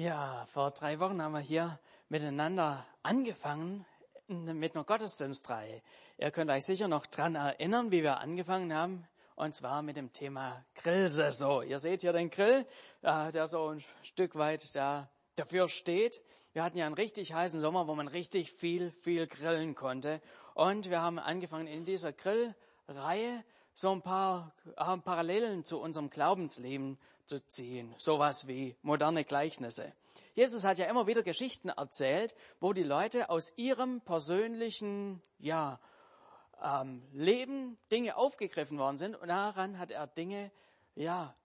Ja, vor drei Wochen haben wir hier miteinander angefangen mit einer Gottesdienstreihe. Ihr könnt euch sicher noch dran erinnern, wie wir angefangen haben. Und zwar mit dem Thema Grillsaison. Ihr seht hier den Grill, äh, der so ein Stück weit da dafür steht. Wir hatten ja einen richtig heißen Sommer, wo man richtig viel, viel grillen konnte. Und wir haben angefangen in dieser Grillreihe so ein paar äh, Parallelen zu unserem Glaubensleben zu ziehen. Sowas wie moderne Gleichnisse. Jesus hat ja immer wieder Geschichten erzählt, wo die Leute aus ihrem persönlichen, ja, ähm, Leben Dinge aufgegriffen worden sind und daran hat er Dinge, ja,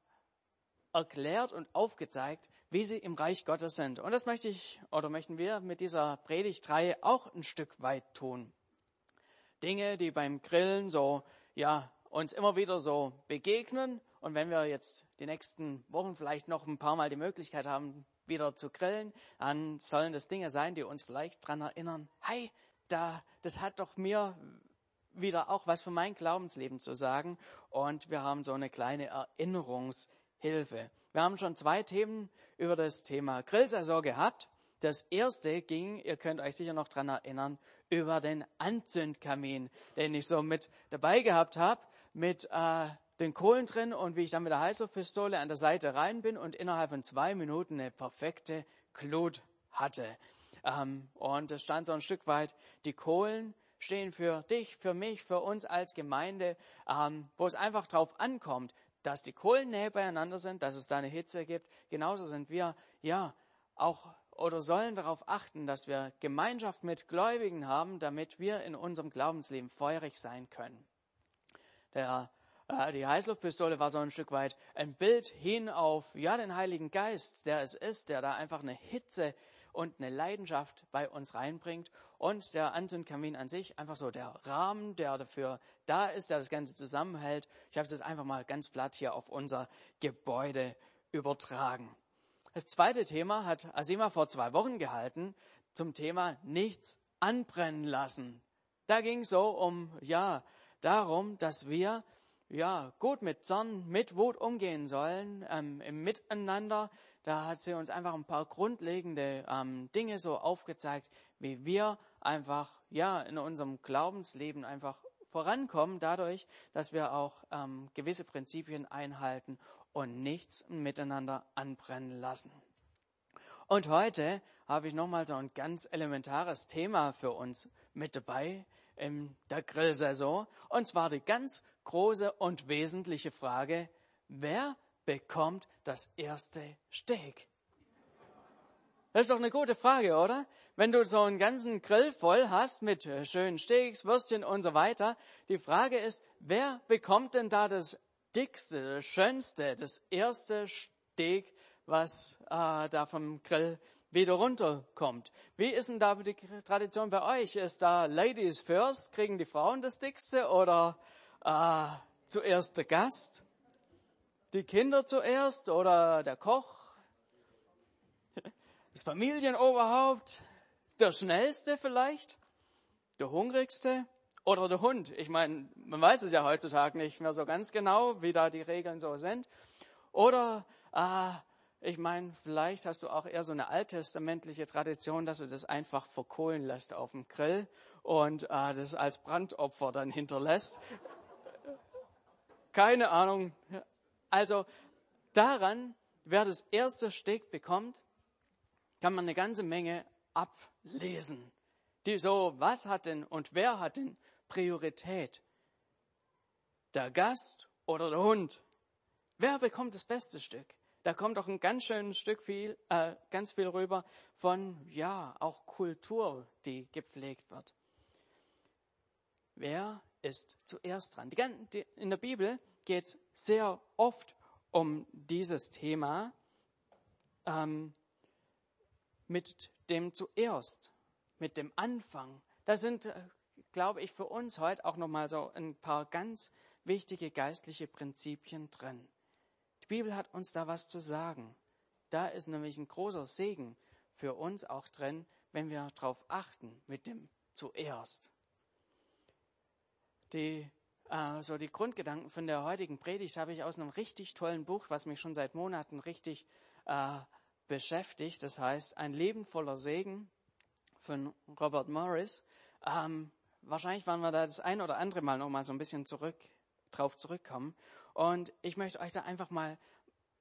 erklärt und aufgezeigt, wie sie im Reich Gottes sind. Und das möchte ich oder möchten wir mit dieser Predigtreihe auch ein Stück weit tun. Dinge, die beim Grillen so, ja, uns immer wieder so begegnen. Und wenn wir jetzt die nächsten Wochen vielleicht noch ein paar Mal die Möglichkeit haben, wieder zu grillen, dann sollen das Dinge sein, die uns vielleicht daran erinnern, hey, da, das hat doch mir wieder auch was für mein Glaubensleben zu sagen. Und wir haben so eine kleine Erinnerungshilfe. Wir haben schon zwei Themen über das Thema Grillsaison gehabt. Das erste ging, ihr könnt euch sicher noch daran erinnern, über den Anzündkamin, den ich so mit dabei gehabt habe mit äh, den Kohlen drin und wie ich dann mit der Heißluftpistole an der Seite rein bin und innerhalb von zwei Minuten eine perfekte Glut hatte. Ähm, und es stand so ein Stück weit, die Kohlen stehen für dich, für mich, für uns als Gemeinde, ähm, wo es einfach drauf ankommt, dass die Kohlen näher beieinander sind, dass es da eine Hitze gibt. Genauso sind wir, ja, auch oder sollen darauf achten, dass wir Gemeinschaft mit Gläubigen haben, damit wir in unserem Glaubensleben feurig sein können. Der, die Heißluftpistole war so ein Stück weit ein Bild hin auf ja den Heiligen Geist, der es ist, der da einfach eine Hitze und eine Leidenschaft bei uns reinbringt und der Anzündkamin an sich einfach so der Rahmen, der dafür da ist, der das Ganze zusammenhält. Ich habe es jetzt einfach mal ganz platt hier auf unser Gebäude übertragen. Das zweite Thema hat Asima vor zwei Wochen gehalten zum Thema nichts anbrennen lassen. Da ging es so um, ja, darum, dass wir ja gut mit Zorn, mit Wut umgehen sollen ähm, im Miteinander. Da hat sie uns einfach ein paar grundlegende ähm, Dinge so aufgezeigt, wie wir einfach ja in unserem Glaubensleben einfach vorankommen, dadurch, dass wir auch ähm, gewisse Prinzipien einhalten und nichts miteinander anbrennen lassen. Und heute habe ich nochmal so ein ganz elementares Thema für uns mit dabei, in der Grillsaison. Und zwar die ganz große und wesentliche Frage, wer bekommt das erste Steak? Das ist doch eine gute Frage, oder? Wenn du so einen ganzen Grill voll hast mit äh, schönen Steaks, Würstchen und so weiter, die Frage ist, wer bekommt denn da das dickste, das schönste, das erste Steak, was äh, da vom Grill wieder runterkommt. Wie ist denn da die Tradition bei euch? Ist da Ladies first, kriegen die Frauen das Dickste oder äh, zuerst der Gast? Die Kinder zuerst oder der Koch? Das Familienoberhaupt? Der Schnellste vielleicht? Der Hungrigste? Oder der Hund? Ich meine, man weiß es ja heutzutage nicht mehr so ganz genau, wie da die Regeln so sind. Oder äh, ich meine, vielleicht hast du auch eher so eine alttestamentliche Tradition, dass du das einfach verkohlen lässt auf dem Grill und äh, das als Brandopfer dann hinterlässt. Keine Ahnung. Also daran, wer das erste Steak bekommt, kann man eine ganze Menge ablesen. Die so, was hat denn und wer hat denn Priorität? Der Gast oder der Hund? Wer bekommt das beste Stück? da kommt doch ein ganz schönes Stück viel, äh, ganz viel rüber von, ja, auch Kultur, die gepflegt wird. Wer ist zuerst dran? In der Bibel geht es sehr oft um dieses Thema ähm, mit dem zuerst, mit dem Anfang. Da sind, äh, glaube ich, für uns heute auch nochmal so ein paar ganz wichtige geistliche Prinzipien drin. Die Bibel hat uns da was zu sagen. Da ist nämlich ein großer Segen für uns auch drin, wenn wir darauf achten mit dem zuerst. Die, äh, so die Grundgedanken von der heutigen Predigt habe ich aus einem richtig tollen Buch, was mich schon seit Monaten richtig äh, beschäftigt. Das heißt, ein Leben voller Segen von Robert Morris. Ähm, wahrscheinlich werden wir da das ein oder andere Mal noch mal so ein bisschen zurück, drauf zurückkommen. Und ich möchte euch da einfach mal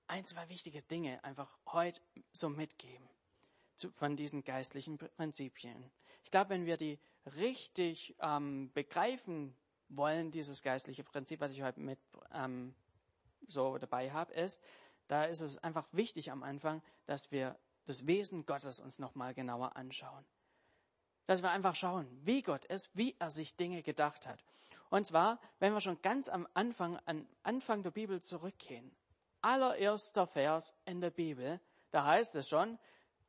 ein, zwei wichtige Dinge einfach heute so mitgeben zu, von diesen geistlichen Prinzipien. Ich glaube, wenn wir die richtig ähm, begreifen wollen, dieses geistliche Prinzip, was ich heute mit ähm, so dabei habe, ist, da ist es einfach wichtig am Anfang, dass wir das Wesen Gottes uns nochmal genauer anschauen. Dass wir einfach schauen, wie Gott ist, wie er sich Dinge gedacht hat. Und zwar, wenn wir schon ganz am Anfang, an Anfang der Bibel zurückgehen. Allererster Vers in der Bibel, da heißt es schon,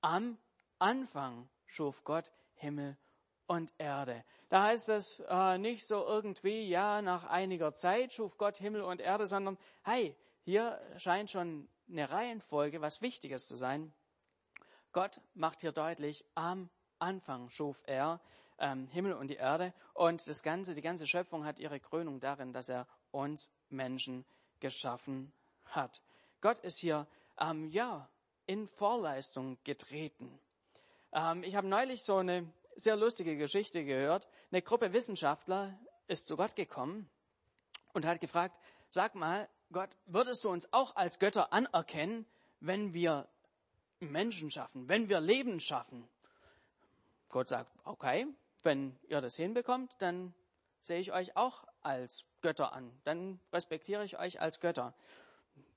am Anfang schuf Gott Himmel und Erde. Da heißt es äh, nicht so irgendwie, ja, nach einiger Zeit schuf Gott Himmel und Erde, sondern, hey, hier scheint schon eine Reihenfolge, was Wichtiges zu sein. Gott macht hier deutlich, am Anfang schuf er ähm, Himmel und die Erde und das ganze, die ganze Schöpfung hat ihre Krönung darin, dass er uns Menschen geschaffen hat. Gott ist hier, ähm, ja, in Vorleistung getreten. Ähm, ich habe neulich so eine sehr lustige Geschichte gehört. Eine Gruppe Wissenschaftler ist zu Gott gekommen und hat gefragt, sag mal, Gott, würdest du uns auch als Götter anerkennen, wenn wir Menschen schaffen, wenn wir Leben schaffen? Gott sagt, okay, wenn ihr das hinbekommt, dann sehe ich euch auch als Götter an. Dann respektiere ich euch als Götter.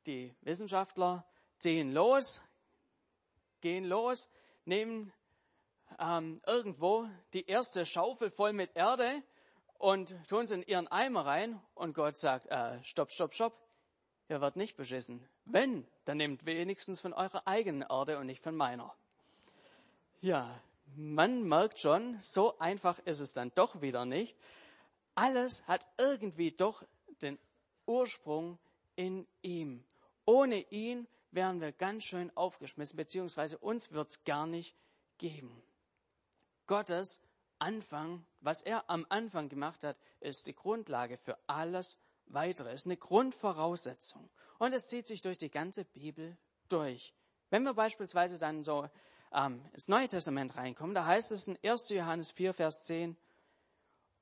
Die Wissenschaftler ziehen los, gehen los, nehmen ähm, irgendwo die erste Schaufel voll mit Erde und tun es in ihren Eimer rein und Gott sagt, äh, stopp, stopp, stopp, ihr wird nicht beschissen. Wenn, dann nehmt wenigstens von eurer eigenen Erde und nicht von meiner. Ja, man merkt schon, so einfach ist es dann doch wieder nicht. Alles hat irgendwie doch den Ursprung in ihm. Ohne ihn wären wir ganz schön aufgeschmissen, beziehungsweise uns wird's gar nicht geben. Gottes Anfang, was er am Anfang gemacht hat, ist die Grundlage für alles weitere, ist eine Grundvoraussetzung. Und es zieht sich durch die ganze Bibel durch. Wenn wir beispielsweise dann so ähm, ins Neue Testament reinkommen, da heißt es in 1. Johannes 4, Vers 10,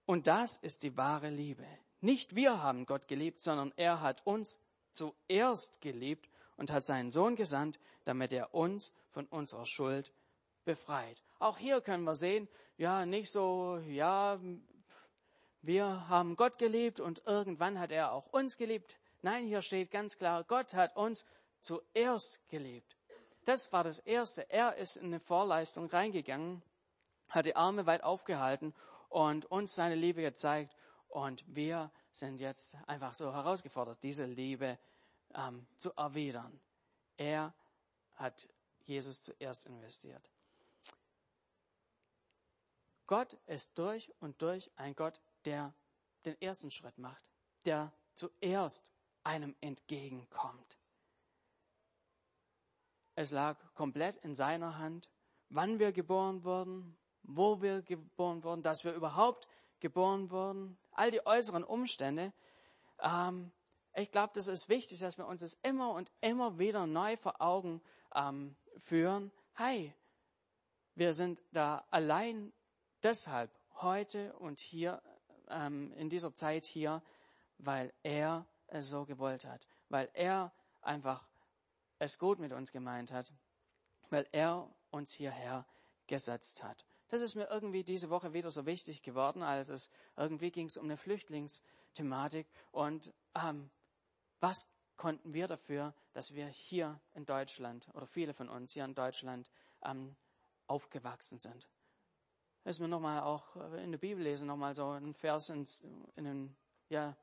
und das ist die wahre Liebe. Nicht wir haben Gott geliebt, sondern er hat uns zuerst geliebt und hat seinen Sohn gesandt, damit er uns von unserer Schuld befreit. Auch hier können wir sehen, ja, nicht so, ja, wir haben Gott geliebt und irgendwann hat er auch uns geliebt. Nein, hier steht ganz klar, Gott hat uns zuerst geliebt. Das war das Erste. Er ist in eine Vorleistung reingegangen, hat die Arme weit aufgehalten und uns seine Liebe gezeigt. Und wir sind jetzt einfach so herausgefordert, diese Liebe ähm, zu erwidern. Er hat Jesus zuerst investiert. Gott ist durch und durch ein Gott, der den ersten Schritt macht, der zuerst einem entgegenkommt. Es lag komplett in seiner Hand, wann wir geboren wurden, wo wir geboren wurden, dass wir überhaupt geboren wurden, all die äußeren Umstände. Ähm, ich glaube, das ist wichtig, dass wir uns das immer und immer wieder neu vor Augen ähm, führen. Hey, wir sind da allein deshalb heute und hier ähm, in dieser Zeit hier, weil er es so gewollt hat, weil er einfach es gut mit uns gemeint hat, weil er uns hierher gesetzt hat. Das ist mir irgendwie diese Woche wieder so wichtig geworden, als es irgendwie ging es um eine Flüchtlingsthematik und ähm, was konnten wir dafür, dass wir hier in Deutschland oder viele von uns hier in Deutschland ähm, aufgewachsen sind. Ist mir nochmal auch in der Bibel lesen, nochmal so ein Vers ins, in den, ja,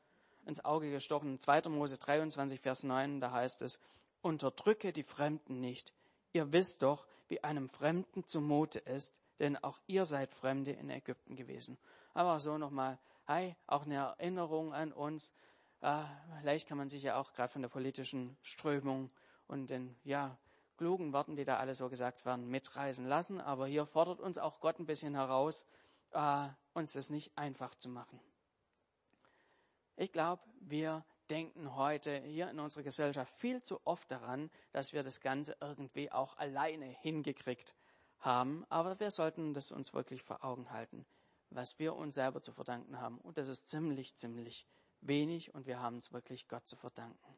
ins Auge gestochen. 2. Mose 23, Vers 9, da heißt es, unterdrücke die Fremden nicht. Ihr wisst doch, wie einem Fremden zumute ist, denn auch ihr seid Fremde in Ägypten gewesen. Aber so nochmal, hey, auch eine Erinnerung an uns, äh, vielleicht kann man sich ja auch gerade von der politischen Strömung und den ja, klugen Worten, die da alle so gesagt werden, mitreisen lassen. Aber hier fordert uns auch Gott ein bisschen heraus, äh, uns das nicht einfach zu machen. Ich glaube, wir denken heute hier in unserer Gesellschaft viel zu oft daran, dass wir das Ganze irgendwie auch alleine hingekriegt haben. Aber wir sollten das uns wirklich vor Augen halten, was wir uns selber zu verdanken haben. Und das ist ziemlich, ziemlich wenig und wir haben es wirklich Gott zu verdanken.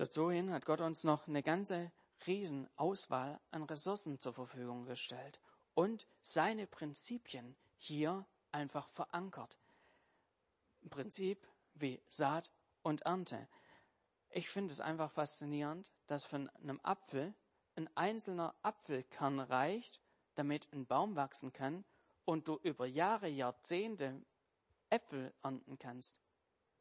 Dazu hin hat Gott uns noch eine ganze Riesenauswahl an Ressourcen zur Verfügung gestellt und seine Prinzipien hier einfach verankert. Ein Prinzip wie Saat und Ernte. Ich finde es einfach faszinierend, dass von einem Apfel ein einzelner Apfelkern reicht, damit ein Baum wachsen kann und du über Jahre, Jahrzehnte Äpfel ernten kannst.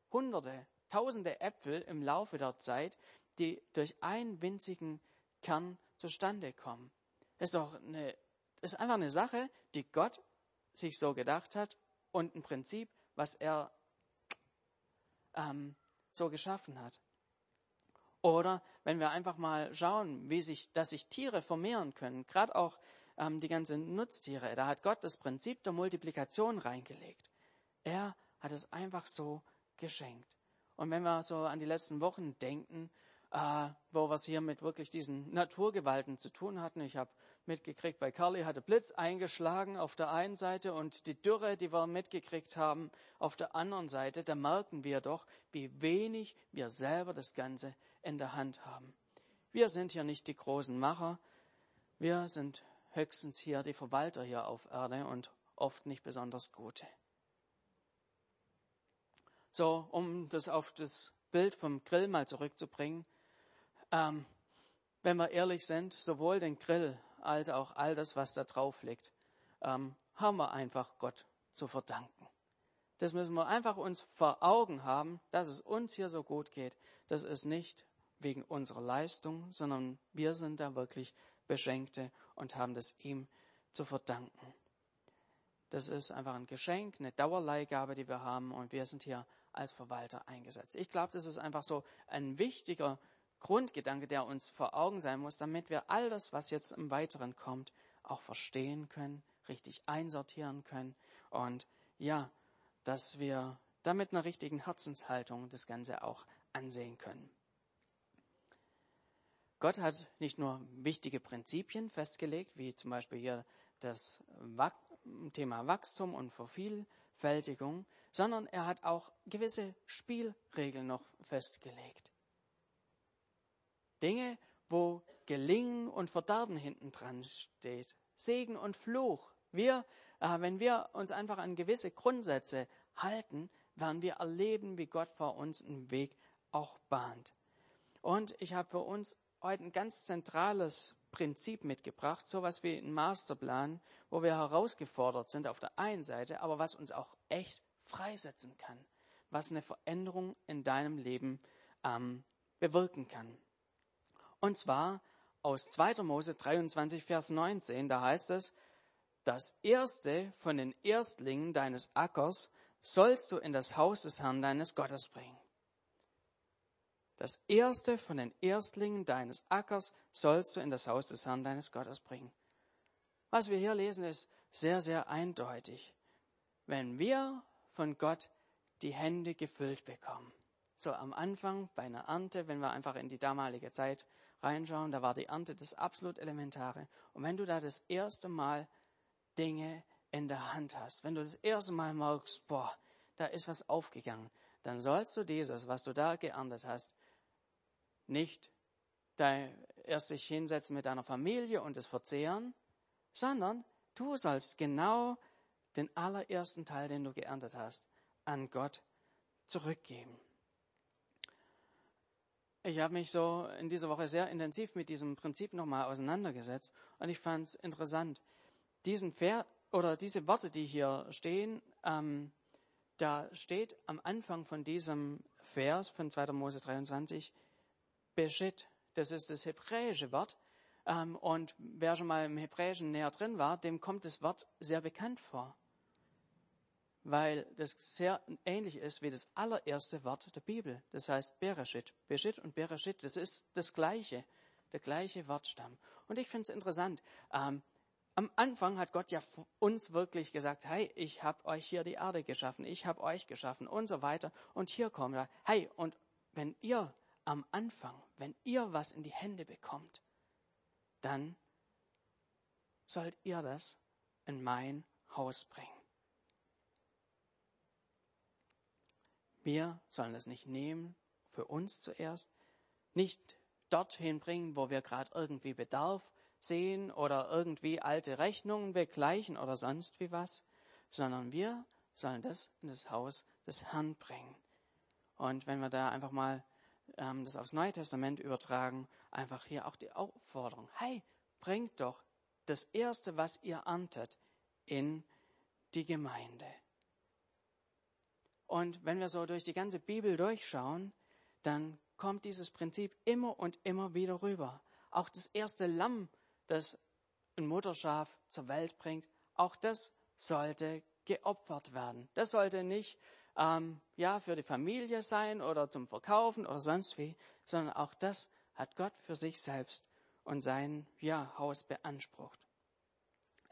Hunderte, tausende Äpfel im Laufe der Zeit, die durch einen winzigen Kern zustande kommen. Ist doch eine, ist einfach eine Sache, die Gott sich so gedacht hat und ein Prinzip, was er ähm, so geschaffen hat. Oder wenn wir einfach mal schauen, wie sich, dass sich Tiere vermehren können, gerade auch ähm, die ganzen Nutztiere, da hat Gott das Prinzip der Multiplikation reingelegt. Er hat es einfach so geschenkt. Und wenn wir so an die letzten Wochen denken, äh, wo wir es hier mit wirklich diesen Naturgewalten zu tun hatten, ich habe mitgekriegt, bei Carly hatte Blitz eingeschlagen auf der einen Seite und die Dürre, die wir mitgekriegt haben, auf der anderen Seite, da merken wir doch, wie wenig wir selber das Ganze in der Hand haben. Wir sind hier nicht die großen Macher, wir sind höchstens hier die Verwalter hier auf Erde und oft nicht besonders gute. So, um das auf das Bild vom Grill mal zurückzubringen, ähm, wenn wir ehrlich sind, sowohl den Grill als auch all das, was da drauf liegt, ähm, haben wir einfach Gott zu verdanken. Das müssen wir einfach uns vor Augen haben, dass es uns hier so gut geht. Das ist nicht wegen unserer Leistung, sondern wir sind da wirklich Beschenkte und haben das ihm zu verdanken. Das ist einfach ein Geschenk, eine Dauerleihgabe, die wir haben und wir sind hier als Verwalter eingesetzt. Ich glaube, das ist einfach so ein wichtiger Grundgedanke, der uns vor Augen sein muss, damit wir all das, was jetzt im Weiteren kommt, auch verstehen können, richtig einsortieren können und ja, dass wir damit einer richtigen Herzenshaltung das Ganze auch ansehen können. Gott hat nicht nur wichtige Prinzipien festgelegt, wie zum Beispiel hier das Thema Wachstum und Vervielfältigung, sondern er hat auch gewisse Spielregeln noch festgelegt. Dinge, wo Gelingen und Verderben hinten dran steht. Segen und Fluch. Wir, äh, wenn wir uns einfach an gewisse Grundsätze halten, werden wir erleben, wie Gott vor uns einen Weg auch bahnt. Und ich habe für uns heute ein ganz zentrales Prinzip mitgebracht, sowas wie ein Masterplan, wo wir herausgefordert sind auf der einen Seite, aber was uns auch echt freisetzen kann, was eine Veränderung in deinem Leben ähm, bewirken kann. Und zwar aus 2. Mose 23, Vers 19, da heißt es, das erste von den Erstlingen deines Ackers sollst du in das Haus des Herrn deines Gottes bringen. Das erste von den Erstlingen deines Ackers sollst du in das Haus des Herrn deines Gottes bringen. Was wir hier lesen, ist sehr, sehr eindeutig. Wenn wir von Gott die Hände gefüllt bekommen, so am Anfang bei einer Ernte, wenn wir einfach in die damalige Zeit reinschauen, da war die Ernte das absolut Elementare. Und wenn du da das erste Mal Dinge in der Hand hast, wenn du das erste Mal merkst, boah, da ist was aufgegangen, dann sollst du dieses, was du da geerntet hast, nicht erst dich hinsetzen mit deiner Familie und es verzehren, sondern du sollst genau den allerersten Teil, den du geerntet hast, an Gott zurückgeben. Ich habe mich so in dieser Woche sehr intensiv mit diesem Prinzip nochmal auseinandergesetzt und ich fand es interessant. Diesen Ver oder diese Worte, die hier stehen, ähm, da steht am Anfang von diesem Vers von 2. Mose 23 Beschit. Das ist das hebräische Wort. Ähm, und wer schon mal im Hebräischen näher drin war, dem kommt das Wort sehr bekannt vor weil das sehr ähnlich ist wie das allererste Wort der Bibel. Das heißt Bereshit. Bereshit und Bereshit, das ist das gleiche, der gleiche Wortstamm. Und ich finde es interessant. Ähm, am Anfang hat Gott ja uns wirklich gesagt, hey, ich habe euch hier die Erde geschaffen, ich habe euch geschaffen und so weiter. Und hier kommt er, hey, und wenn ihr am Anfang, wenn ihr was in die Hände bekommt, dann sollt ihr das in mein Haus bringen. Wir sollen es nicht nehmen für uns zuerst, nicht dorthin bringen, wo wir gerade irgendwie Bedarf sehen oder irgendwie alte Rechnungen begleichen oder sonst wie was, sondern wir sollen das in das Haus des Herrn bringen. Und wenn wir da einfach mal ähm, das aufs Neue Testament übertragen, einfach hier auch die Aufforderung, hey, bringt doch das Erste, was ihr erntet, in die Gemeinde. Und wenn wir so durch die ganze Bibel durchschauen, dann kommt dieses Prinzip immer und immer wieder rüber. Auch das erste Lamm, das ein Mutterschaf zur Welt bringt, auch das sollte geopfert werden. Das sollte nicht ähm, ja für die Familie sein oder zum Verkaufen oder sonst wie, sondern auch das hat Gott für sich selbst und sein ja, Haus beansprucht.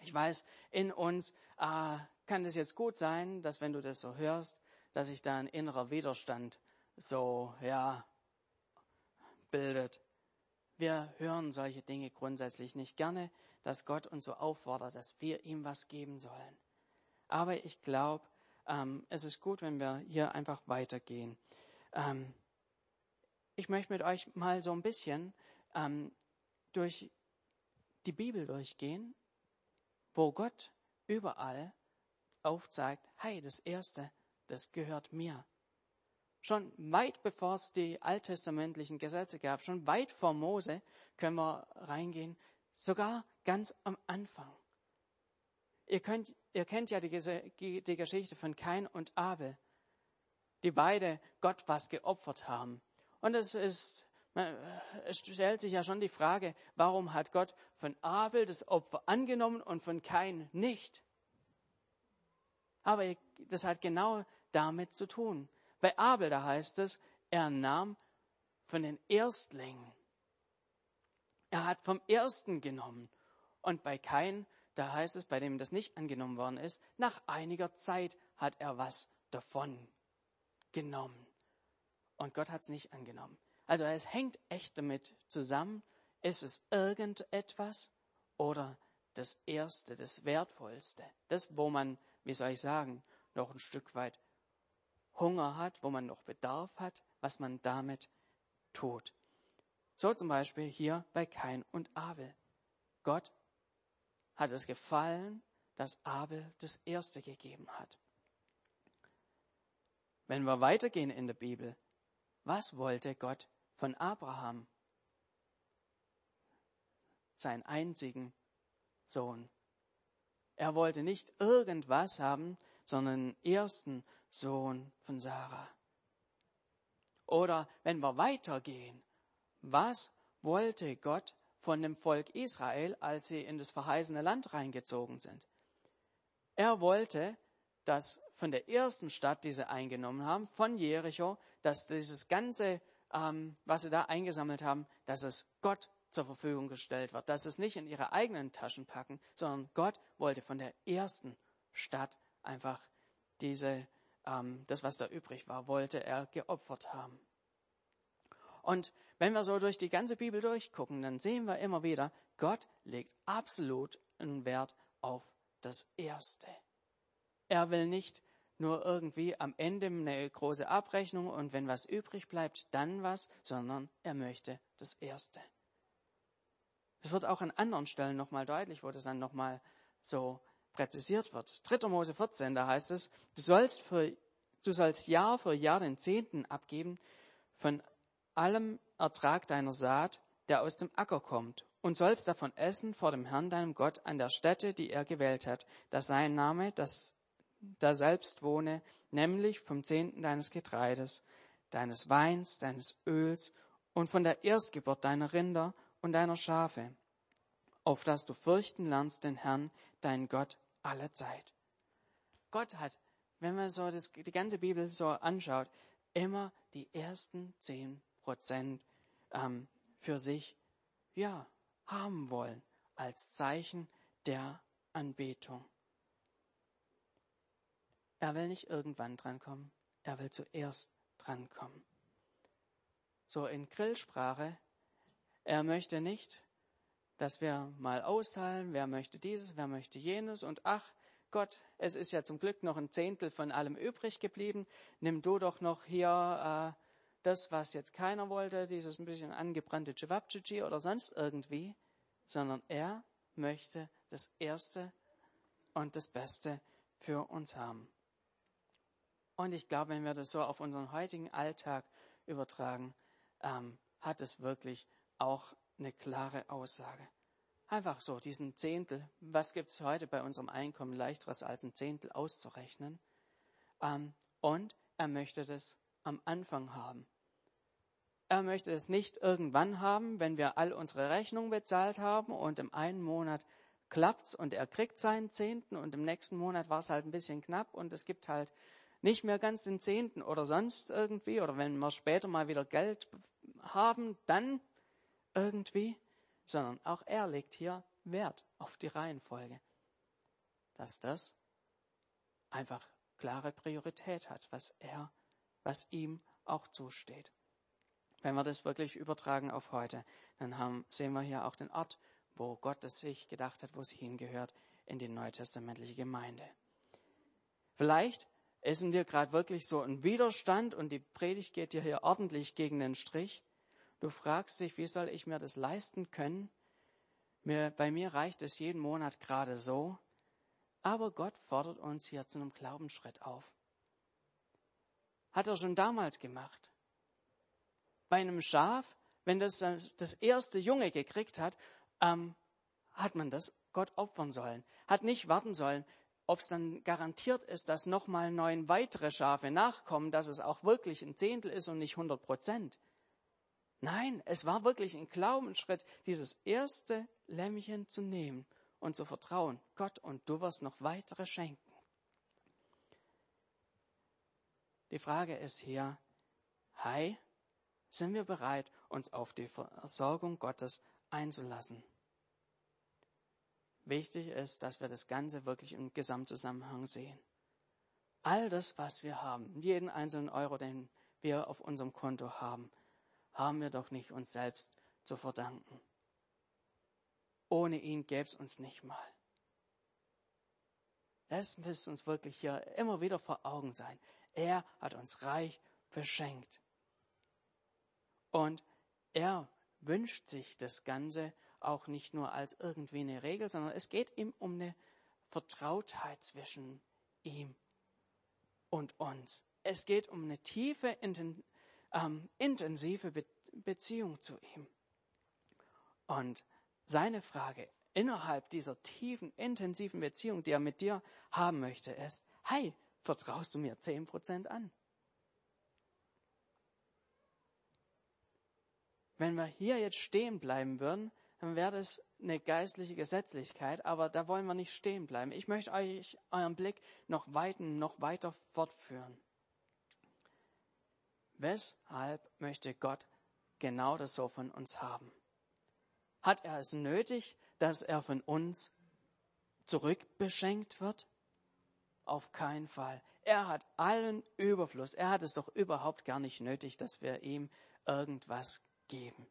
Ich weiß, in uns äh, kann es jetzt gut sein, dass wenn du das so hörst, dass sich da ein innerer Widerstand so ja bildet. Wir hören solche Dinge grundsätzlich nicht gerne, dass Gott uns so auffordert, dass wir ihm was geben sollen. Aber ich glaube, ähm, es ist gut, wenn wir hier einfach weitergehen. Ähm, ich möchte mit euch mal so ein bisschen ähm, durch die Bibel durchgehen, wo Gott überall aufzeigt, hey, das Erste, das gehört mir. Schon weit bevor es die alttestamentlichen Gesetze gab, schon weit vor Mose können wir reingehen, sogar ganz am Anfang. Ihr, könnt, ihr kennt ja die, die Geschichte von Kain und Abel, die beide Gott was geopfert haben. Und es ist, es stellt sich ja schon die Frage, warum hat Gott von Abel das Opfer angenommen und von Kain nicht? Aber das hat genau damit zu tun. Bei Abel, da heißt es, er nahm von den Erstlingen. Er hat vom Ersten genommen. Und bei Kain da heißt es, bei dem das nicht angenommen worden ist, nach einiger Zeit hat er was davon genommen. Und Gott hat es nicht angenommen. Also es hängt echt damit zusammen, ist es irgendetwas oder das Erste, das Wertvollste, das, wo man, wie soll ich sagen, noch ein Stück weit Hunger hat, wo man noch Bedarf hat, was man damit tut. So zum Beispiel hier bei Kain und Abel. Gott hat es gefallen, dass Abel das Erste gegeben hat. Wenn wir weitergehen in der Bibel, was wollte Gott von Abraham? Seinen einzigen Sohn. Er wollte nicht irgendwas haben, sondern den ersten Sohn von Sarah. Oder wenn wir weitergehen, was wollte Gott von dem Volk Israel, als sie in das verheißene Land reingezogen sind. Er wollte, dass von der ersten Stadt, die sie eingenommen haben, von Jericho, dass dieses ganze, ähm, was sie da eingesammelt haben, dass es Gott zur Verfügung gestellt wird, dass es nicht in ihre eigenen Taschen packen, sondern Gott wollte von der ersten Stadt einfach diese, ähm, das, was da übrig war, wollte er geopfert haben. Und wenn wir so durch die ganze Bibel durchgucken, dann sehen wir immer wieder, Gott legt absolut einen Wert auf das Erste. Er will nicht nur irgendwie am Ende eine große Abrechnung und wenn was übrig bleibt, dann was, sondern er möchte das Erste. Es wird auch an anderen Stellen nochmal deutlich, wo das dann nochmal so präzisiert wird. 3. Mose 14, da heißt es, du sollst, für, du sollst Jahr für Jahr den Zehnten abgeben von allem Ertrag deiner Saat, der aus dem Acker kommt, und sollst davon essen vor dem Herrn deinem Gott an der Stätte, die er gewählt hat, dass sein Name, das da selbst wohne, nämlich vom Zehnten deines Getreides, deines Weins, deines Öls und von der Erstgeburt deiner Rinder und deiner Schafe, auf dass du fürchten lernst den Herrn, deinen Gott, alle Zeit. Gott hat, wenn man so das, die ganze Bibel so anschaut, immer die ersten zehn Prozent ähm, für sich ja, haben wollen als Zeichen der Anbetung. Er will nicht irgendwann drankommen, er will zuerst drankommen. So in Grillsprache, er möchte nicht, dass wir mal austeilen, wer möchte dieses, wer möchte jenes und ach, Gott, es ist ja zum Glück noch ein Zehntel von allem übrig geblieben, nimm du doch noch hier äh, das, was jetzt keiner wollte, dieses ein bisschen angebrannte Cevapcici oder sonst irgendwie, sondern er möchte das Erste und das Beste für uns haben. Und ich glaube, wenn wir das so auf unseren heutigen Alltag übertragen, ähm, hat es wirklich auch eine klare Aussage. Einfach so, diesen Zehntel, was gibt es heute bei unserem Einkommen leichteres als ein Zehntel auszurechnen? Ähm, und er möchte das am Anfang haben. Er möchte es nicht irgendwann haben, wenn wir all unsere Rechnungen bezahlt haben und im einen Monat klappt's und er kriegt seinen Zehnten und im nächsten Monat war es halt ein bisschen knapp und es gibt halt nicht mehr ganz den Zehnten oder sonst irgendwie oder wenn wir später mal wieder Geld haben, dann irgendwie, sondern auch er legt hier Wert auf die Reihenfolge, dass das einfach klare Priorität hat, was er, was ihm auch zusteht. Wenn wir das wirklich übertragen auf heute, dann haben, sehen wir hier auch den Ort, wo Gott es sich gedacht hat, wo es hingehört, in die neutestamentliche Gemeinde. Vielleicht ist in dir gerade wirklich so ein Widerstand und die Predigt geht dir hier ordentlich gegen den Strich. Du fragst dich, wie soll ich mir das leisten können? Mir, bei mir reicht es jeden Monat gerade so. Aber Gott fordert uns hier zu einem Glaubensschritt auf. Hat er schon damals gemacht bei einem Schaf, wenn das das erste Junge gekriegt hat, ähm, hat man das Gott opfern sollen. Hat nicht warten sollen, ob es dann garantiert ist, dass nochmal neun weitere Schafe nachkommen, dass es auch wirklich ein Zehntel ist und nicht 100 Prozent. Nein, es war wirklich ein Glaubensschritt, dieses erste Lämmchen zu nehmen und zu vertrauen. Gott, und du wirst noch weitere schenken. Die Frage ist hier, hi, sind wir bereit, uns auf die Versorgung Gottes einzulassen. Wichtig ist, dass wir das Ganze wirklich im Gesamtzusammenhang sehen. All das, was wir haben, jeden einzelnen Euro, den wir auf unserem Konto haben, haben wir doch nicht uns selbst zu verdanken. Ohne ihn gäbe es uns nicht mal. Es müsste uns wirklich hier immer wieder vor Augen sein. Er hat uns reich beschenkt. Und er wünscht sich das Ganze auch nicht nur als irgendwie eine Regel, sondern es geht ihm um eine Vertrautheit zwischen ihm und uns. Es geht um eine tiefe, ähm, intensive Beziehung zu ihm. Und seine Frage innerhalb dieser tiefen, intensiven Beziehung, die er mit dir haben möchte, ist, hey, vertraust du mir zehn Prozent an? Wenn wir hier jetzt stehen bleiben würden, dann wäre das eine geistliche Gesetzlichkeit, aber da wollen wir nicht stehen bleiben. Ich möchte euch euren Blick noch weiten, noch weiter fortführen. Weshalb möchte Gott genau das so von uns haben? Hat er es nötig, dass er von uns zurückbeschenkt wird? Auf keinen Fall. Er hat allen Überfluss. Er hat es doch überhaupt gar nicht nötig, dass wir ihm irgendwas geben.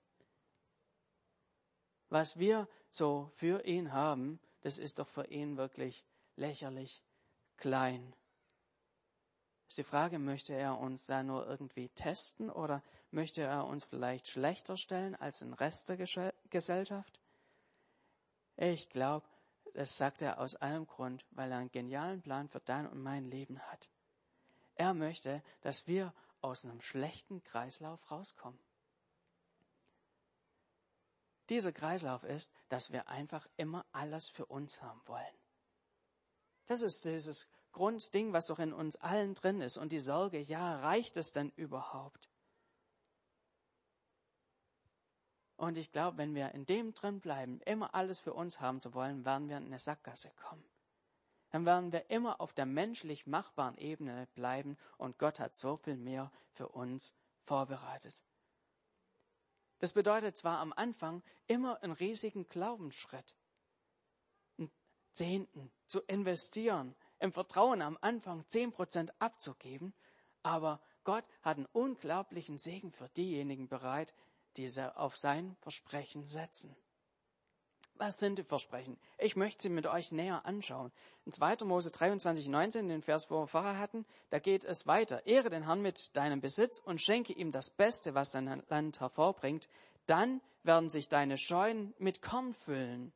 Was wir so für ihn haben, das ist doch für ihn wirklich lächerlich klein. Ist die Frage, möchte er uns da nur irgendwie testen oder möchte er uns vielleicht schlechter stellen als den Rest der Gesellschaft? Ich glaube, das sagt er aus einem Grund, weil er einen genialen Plan für dein und mein Leben hat. Er möchte, dass wir aus einem schlechten Kreislauf rauskommen dieser Kreislauf ist, dass wir einfach immer alles für uns haben wollen. Das ist dieses Grundding, was doch in uns allen drin ist. Und die Sorge, ja, reicht es denn überhaupt? Und ich glaube, wenn wir in dem drin bleiben, immer alles für uns haben zu wollen, werden wir in eine Sackgasse kommen. Dann werden wir immer auf der menschlich machbaren Ebene bleiben und Gott hat so viel mehr für uns vorbereitet. Das bedeutet zwar am Anfang immer einen riesigen Glaubensschritt. Zehnten zu investieren, im Vertrauen am Anfang zehn Prozent abzugeben, aber Gott hat einen unglaublichen Segen für diejenigen bereit, die auf sein Versprechen setzen. Was sind die Versprechen? Ich möchte sie mit euch näher anschauen. In 2. Mose 23, 19, den Vers, wo wir vorher hatten, da geht es weiter. Ehre den Herrn mit deinem Besitz und schenke ihm das Beste, was dein Land hervorbringt. Dann werden sich deine Scheunen mit Korn füllen.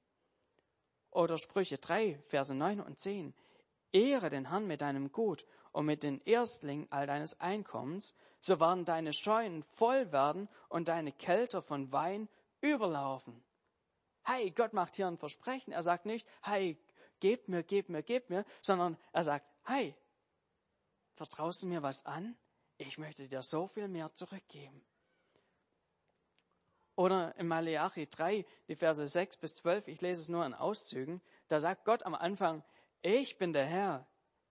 Oder Sprüche 3, Verse 9 und 10. Ehre den Herrn mit deinem Gut und mit den Erstlingen all deines Einkommens, so werden deine Scheunen voll werden und deine Kälter von Wein überlaufen. Hey, Gott macht hier ein Versprechen. Er sagt nicht, hey, gebt mir, gebt mir, gebt mir, sondern er sagt, hey, vertraust du mir was an? Ich möchte dir so viel mehr zurückgeben. Oder in Malachi 3, die Verse 6 bis 12, ich lese es nur in Auszügen, da sagt Gott am Anfang, ich bin der Herr,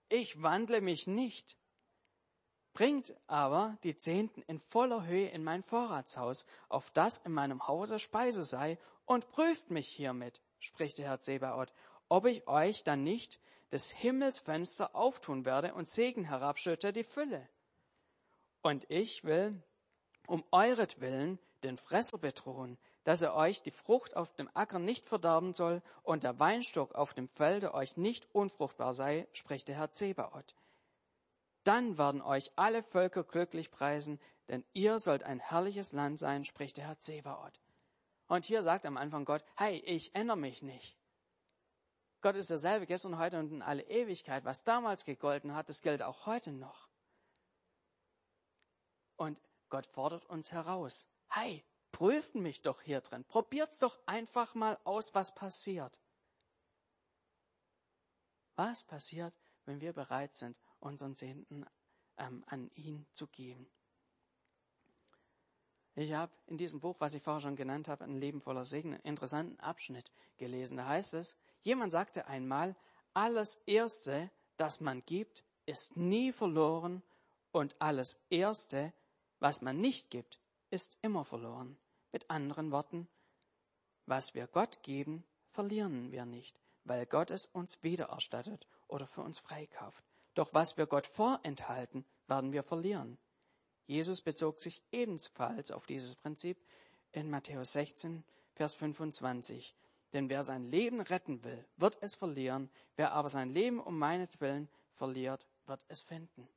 ich wandle mich nicht. Bringt aber die Zehnten in voller Höhe in mein Vorratshaus, auf das in meinem Hause Speise sei, und prüft mich hiermit, spricht der Herr Zebaoth, ob ich euch dann nicht des Himmelsfenster auftun werde und Segen herabschütte die Fülle. Und ich will um euretwillen den Fresser bedrohen, dass er euch die Frucht auf dem Acker nicht verderben soll und der Weinstock auf dem Felde euch nicht unfruchtbar sei, spricht der Herr Zebaoth. Dann werden euch alle Völker glücklich preisen, denn ihr sollt ein herrliches Land sein, spricht der Herr Zebaoth. Und hier sagt am Anfang Gott, hey, ich ändere mich nicht. Gott ist derselbe gestern, heute und in alle Ewigkeit. Was damals gegolten hat, das gilt auch heute noch. Und Gott fordert uns heraus. Hey, prüft mich doch hier drin. Probiert's doch einfach mal aus, was passiert. Was passiert, wenn wir bereit sind, unseren Zehnten ähm, an ihn zu geben? Ich habe in diesem Buch, was ich vorher schon genannt habe, ein Leben voller Segen, einen interessanten Abschnitt gelesen. Da heißt es, jemand sagte einmal, alles Erste, das man gibt, ist nie verloren und alles Erste, was man nicht gibt, ist immer verloren. Mit anderen Worten, was wir Gott geben, verlieren wir nicht, weil Gott es uns wiedererstattet oder für uns freikauft. Doch was wir Gott vorenthalten, werden wir verlieren. Jesus bezog sich ebenfalls auf dieses Prinzip in Matthäus 16, Vers 25. Denn wer sein Leben retten will, wird es verlieren. Wer aber sein Leben um meinetwillen verliert, wird es finden.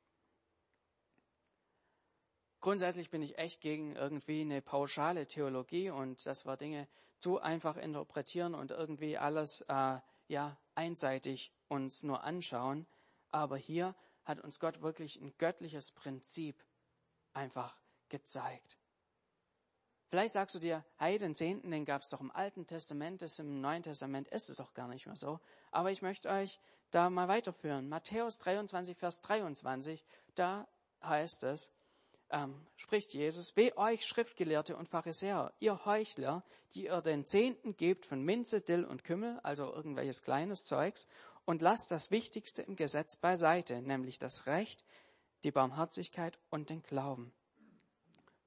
Grundsätzlich bin ich echt gegen irgendwie eine pauschale Theologie und dass wir Dinge zu einfach interpretieren und irgendwie alles äh, ja einseitig uns nur anschauen. Aber hier hat uns Gott wirklich ein göttliches Prinzip einfach gezeigt. Vielleicht sagst du dir, hey, den Zehnten, den gab es doch im Alten Testament, das im Neuen Testament ist es doch gar nicht mehr so. Aber ich möchte euch da mal weiterführen. Matthäus 23, Vers 23, da heißt es, ähm, spricht Jesus, weh euch Schriftgelehrte und Pharisäer, ihr Heuchler, die ihr den Zehnten gebt von Minze, Dill und Kümmel, also irgendwelches kleines Zeugs, und lasst das Wichtigste im Gesetz beiseite, nämlich das Recht, die Barmherzigkeit und den Glauben.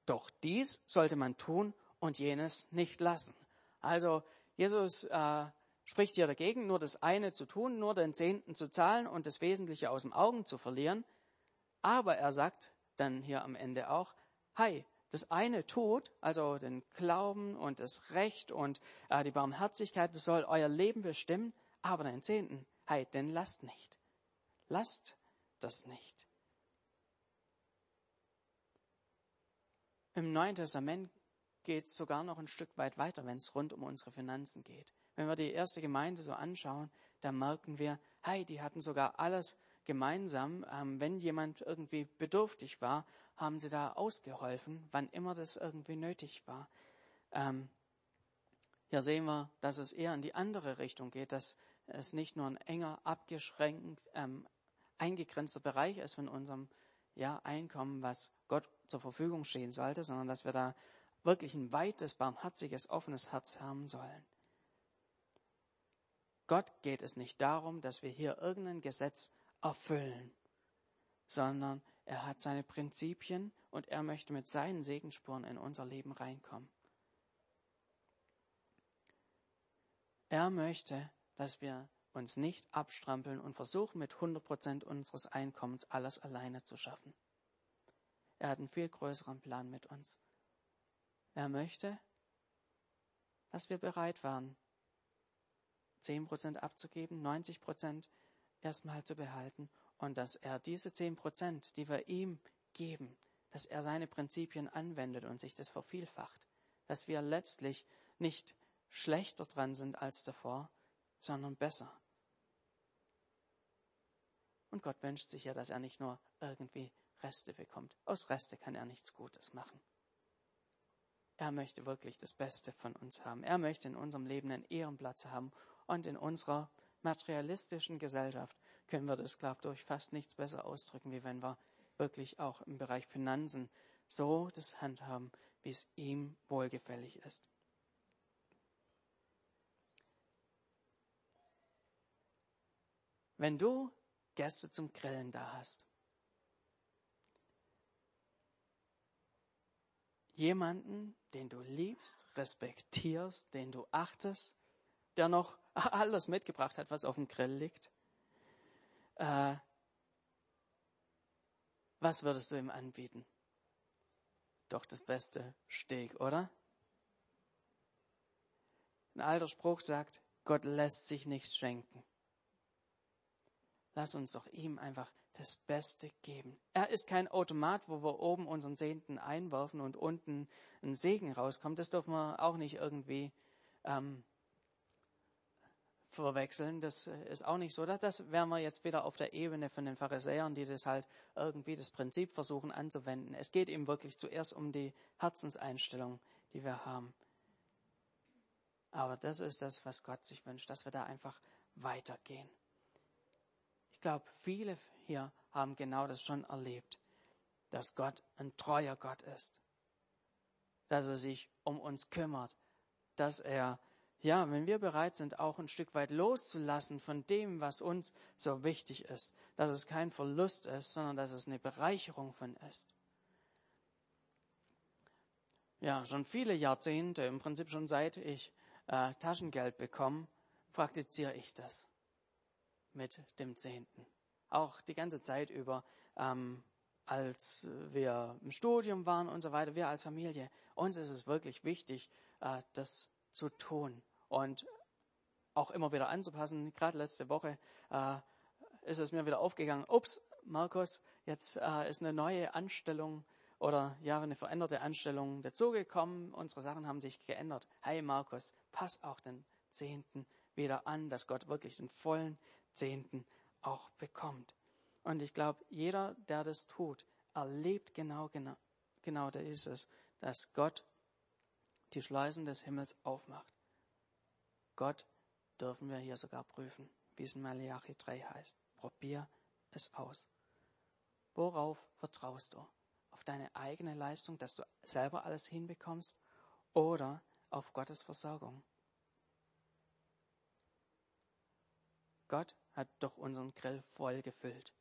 Doch dies sollte man tun und jenes nicht lassen. Also Jesus äh, spricht hier dagegen, nur das eine zu tun, nur den Zehnten zu zahlen und das Wesentliche aus dem Augen zu verlieren. Aber er sagt, dann hier am Ende auch, hey, das eine tut, also den Glauben und das Recht und äh, die Barmherzigkeit, das soll euer Leben bestimmen, aber den Zehnten, hey, den lasst nicht. Lasst das nicht. Im Neuen Testament geht es sogar noch ein Stück weit weiter, wenn es rund um unsere Finanzen geht. Wenn wir die erste Gemeinde so anschauen, dann merken wir, hey, die hatten sogar alles gemeinsam, ähm, wenn jemand irgendwie bedürftig war, haben sie da ausgeholfen, wann immer das irgendwie nötig war. Ähm, hier sehen wir, dass es eher in die andere Richtung geht, dass es nicht nur ein enger, abgeschränkt, ähm, eingegrenzter Bereich ist von unserem ja, Einkommen, was Gott zur Verfügung stehen sollte, sondern dass wir da wirklich ein weites, barmherziges, offenes Herz haben sollen. Gott geht es nicht darum, dass wir hier irgendein Gesetz erfüllen, sondern er hat seine Prinzipien und er möchte mit seinen Segenspuren in unser Leben reinkommen. Er möchte, dass wir uns nicht abstrampeln und versuchen mit 100 Prozent unseres Einkommens alles alleine zu schaffen. Er hat einen viel größeren Plan mit uns. Er möchte, dass wir bereit waren, 10 Prozent abzugeben, 90 Prozent erstmal zu behalten und dass er diese 10 Prozent, die wir ihm geben, dass er seine Prinzipien anwendet und sich das vervielfacht, dass wir letztlich nicht schlechter dran sind als davor, sondern besser. Und Gott wünscht sich ja, dass er nicht nur irgendwie Reste bekommt. Aus Reste kann er nichts Gutes machen. Er möchte wirklich das Beste von uns haben. Er möchte in unserem Leben einen Ehrenplatz haben. Und in unserer materialistischen Gesellschaft können wir das, glaube ich, durch fast nichts besser ausdrücken, wie wenn wir wirklich auch im Bereich Finanzen so das handhaben, wie es ihm wohlgefällig ist. Wenn du Gäste zum Grillen da hast, jemanden, den du liebst, respektierst, den du achtest, der noch alles mitgebracht hat, was auf dem Grill liegt, äh, was würdest du ihm anbieten? Doch das beste Steak, oder? Ein alter Spruch sagt, Gott lässt sich nichts schenken. Lass uns doch ihm einfach das Beste geben. Er ist kein Automat, wo wir oben unseren Zehnten einwerfen und unten ein Segen rauskommt. Das dürfen wir auch nicht irgendwie ähm, verwechseln. Das ist auch nicht so. Das wären wir jetzt wieder auf der Ebene von den Pharisäern, die das halt irgendwie das Prinzip versuchen anzuwenden. Es geht ihm wirklich zuerst um die Herzenseinstellung, die wir haben. Aber das ist das, was Gott sich wünscht, dass wir da einfach weitergehen. Ich glaube, viele hier haben genau das schon erlebt, dass Gott ein treuer Gott ist, dass er sich um uns kümmert, dass er, ja, wenn wir bereit sind, auch ein Stück weit loszulassen von dem, was uns so wichtig ist, dass es kein Verlust ist, sondern dass es eine Bereicherung von ist. Ja, schon viele Jahrzehnte, im Prinzip schon seit ich äh, Taschengeld bekomme, praktiziere ich das mit dem Zehnten. Auch die ganze Zeit über, ähm, als wir im Studium waren und so weiter, wir als Familie, uns ist es wirklich wichtig, äh, das zu tun und auch immer wieder anzupassen. Gerade letzte Woche äh, ist es mir wieder aufgegangen, ups, Markus, jetzt äh, ist eine neue Anstellung oder ja, eine veränderte Anstellung dazugekommen. Unsere Sachen haben sich geändert. Hey Markus, pass auch den Zehnten wieder an, dass Gott wirklich den vollen Zehnten auch bekommt. Und ich glaube, jeder, der das tut, erlebt genau, genau, genau da ist es, dass Gott die Schleusen des Himmels aufmacht. Gott dürfen wir hier sogar prüfen, wie es in Malachi 3 heißt. Probier es aus. Worauf vertraust du? Auf deine eigene Leistung, dass du selber alles hinbekommst oder auf Gottes Versorgung? Gott hat doch unseren Grill voll gefüllt.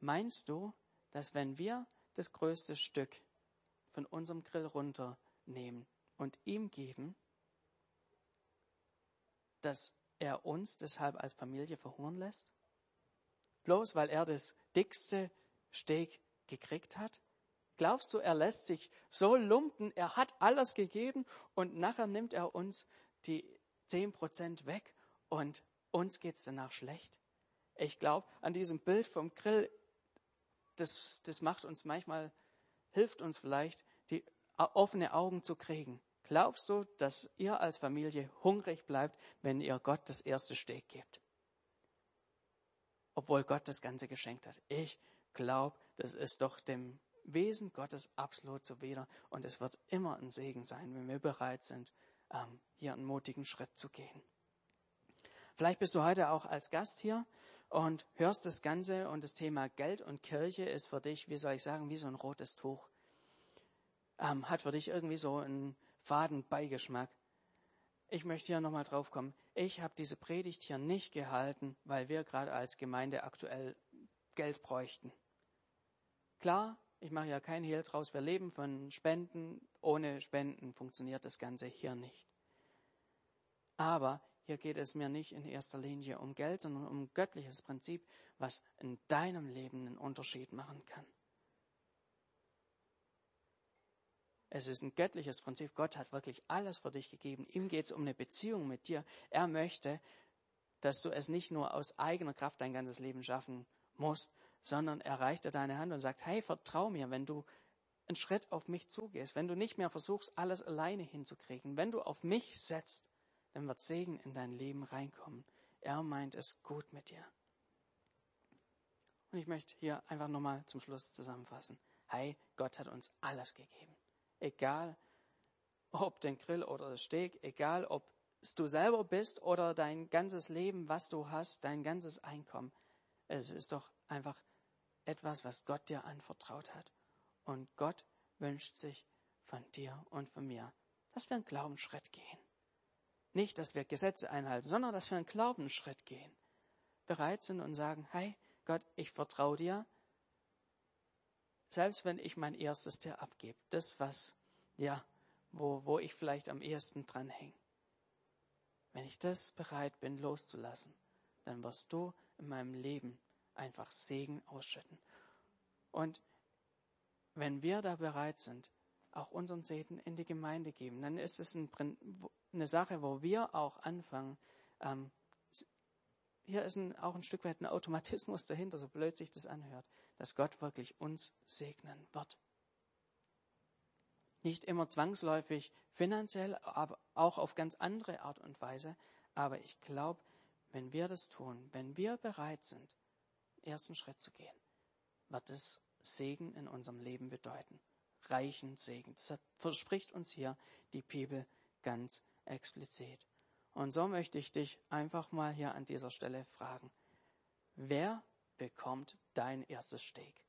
Meinst du, dass wenn wir das größte Stück von unserem Grill runternehmen und ihm geben, dass er uns deshalb als Familie verhungern lässt? Bloß weil er das dickste Steak gekriegt hat? Glaubst du, er lässt sich so lumpen, er hat alles gegeben und nachher nimmt er uns die zehn Prozent weg und uns geht's danach schlecht. Ich glaube, an diesem Bild vom Grill, das, das macht uns manchmal, hilft uns vielleicht, offene Augen zu kriegen. Glaubst du, dass ihr als Familie hungrig bleibt, wenn ihr Gott das erste Steak gebt? Obwohl Gott das Ganze geschenkt hat. Ich glaube, das ist doch dem Wesen Gottes absolut zuwider. Und es wird immer ein Segen sein, wenn wir bereit sind, ähm, hier einen mutigen Schritt zu gehen. Vielleicht bist du heute auch als Gast hier und hörst das Ganze und das Thema Geld und Kirche ist für dich, wie soll ich sagen, wie so ein rotes Tuch. Ähm, hat für dich irgendwie so einen faden Beigeschmack. Ich möchte hier nochmal drauf kommen. Ich habe diese Predigt hier nicht gehalten, weil wir gerade als Gemeinde aktuell Geld bräuchten. Klar, ich mache ja kein Hehl draus. Wir leben von Spenden. Ohne Spenden funktioniert das Ganze hier nicht. Aber hier geht es mir nicht in erster Linie um Geld, sondern um göttliches Prinzip, was in deinem Leben einen Unterschied machen kann. Es ist ein göttliches Prinzip. Gott hat wirklich alles für dich gegeben. Ihm geht es um eine Beziehung mit dir. Er möchte, dass du es nicht nur aus eigener Kraft dein ganzes Leben schaffen musst, sondern er reicht dir deine Hand und sagt, hey, vertrau mir, wenn du einen Schritt auf mich zugehst, wenn du nicht mehr versuchst, alles alleine hinzukriegen, wenn du auf mich setzt, dann wird Segen in dein Leben reinkommen. Er meint es gut mit dir. Und ich möchte hier einfach nochmal zum Schluss zusammenfassen. Hey, Gott hat uns alles gegeben. Egal, ob den Grill oder das Steak, egal, ob es du selber bist oder dein ganzes Leben, was du hast, dein ganzes Einkommen. Es ist doch einfach etwas, was Gott dir anvertraut hat. Und Gott wünscht sich von dir und von mir, dass wir einen Glaubensschritt gehen. Nicht, dass wir Gesetze einhalten, sondern dass wir einen Glaubensschritt gehen. Bereit sind und sagen, hey Gott, ich vertraue dir, selbst wenn ich mein erstes dir abgebe, das was, ja, wo, wo ich vielleicht am ehesten dran hänge. Wenn ich das bereit bin loszulassen, dann wirst du in meinem Leben einfach Segen ausschütten. Und wenn wir da bereit sind, auch unseren Segen in die Gemeinde geben, dann ist es ein, eine Sache, wo wir auch anfangen. Ähm, hier ist ein, auch ein Stück weit ein Automatismus dahinter, so blöd sich das anhört, dass Gott wirklich uns segnen wird. Nicht immer zwangsläufig finanziell, aber auch auf ganz andere Art und Weise. Aber ich glaube, wenn wir das tun, wenn wir bereit sind, ersten Schritt zu gehen, wird es Segen in unserem Leben bedeuten. Reichen Segen. Das verspricht uns hier die Bibel ganz explizit. Und so möchte ich dich einfach mal hier an dieser Stelle fragen. Wer bekommt dein erstes Steak?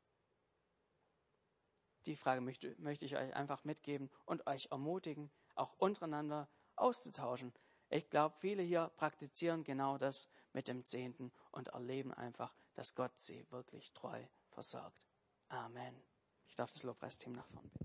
Die Frage möchte, möchte ich euch einfach mitgeben und euch ermutigen, auch untereinander auszutauschen. Ich glaube, viele hier praktizieren genau das mit dem Zehnten und erleben einfach, dass Gott sie wirklich treu versorgt. Amen. Ich darf das Lobpreisteam nach vorn bitten.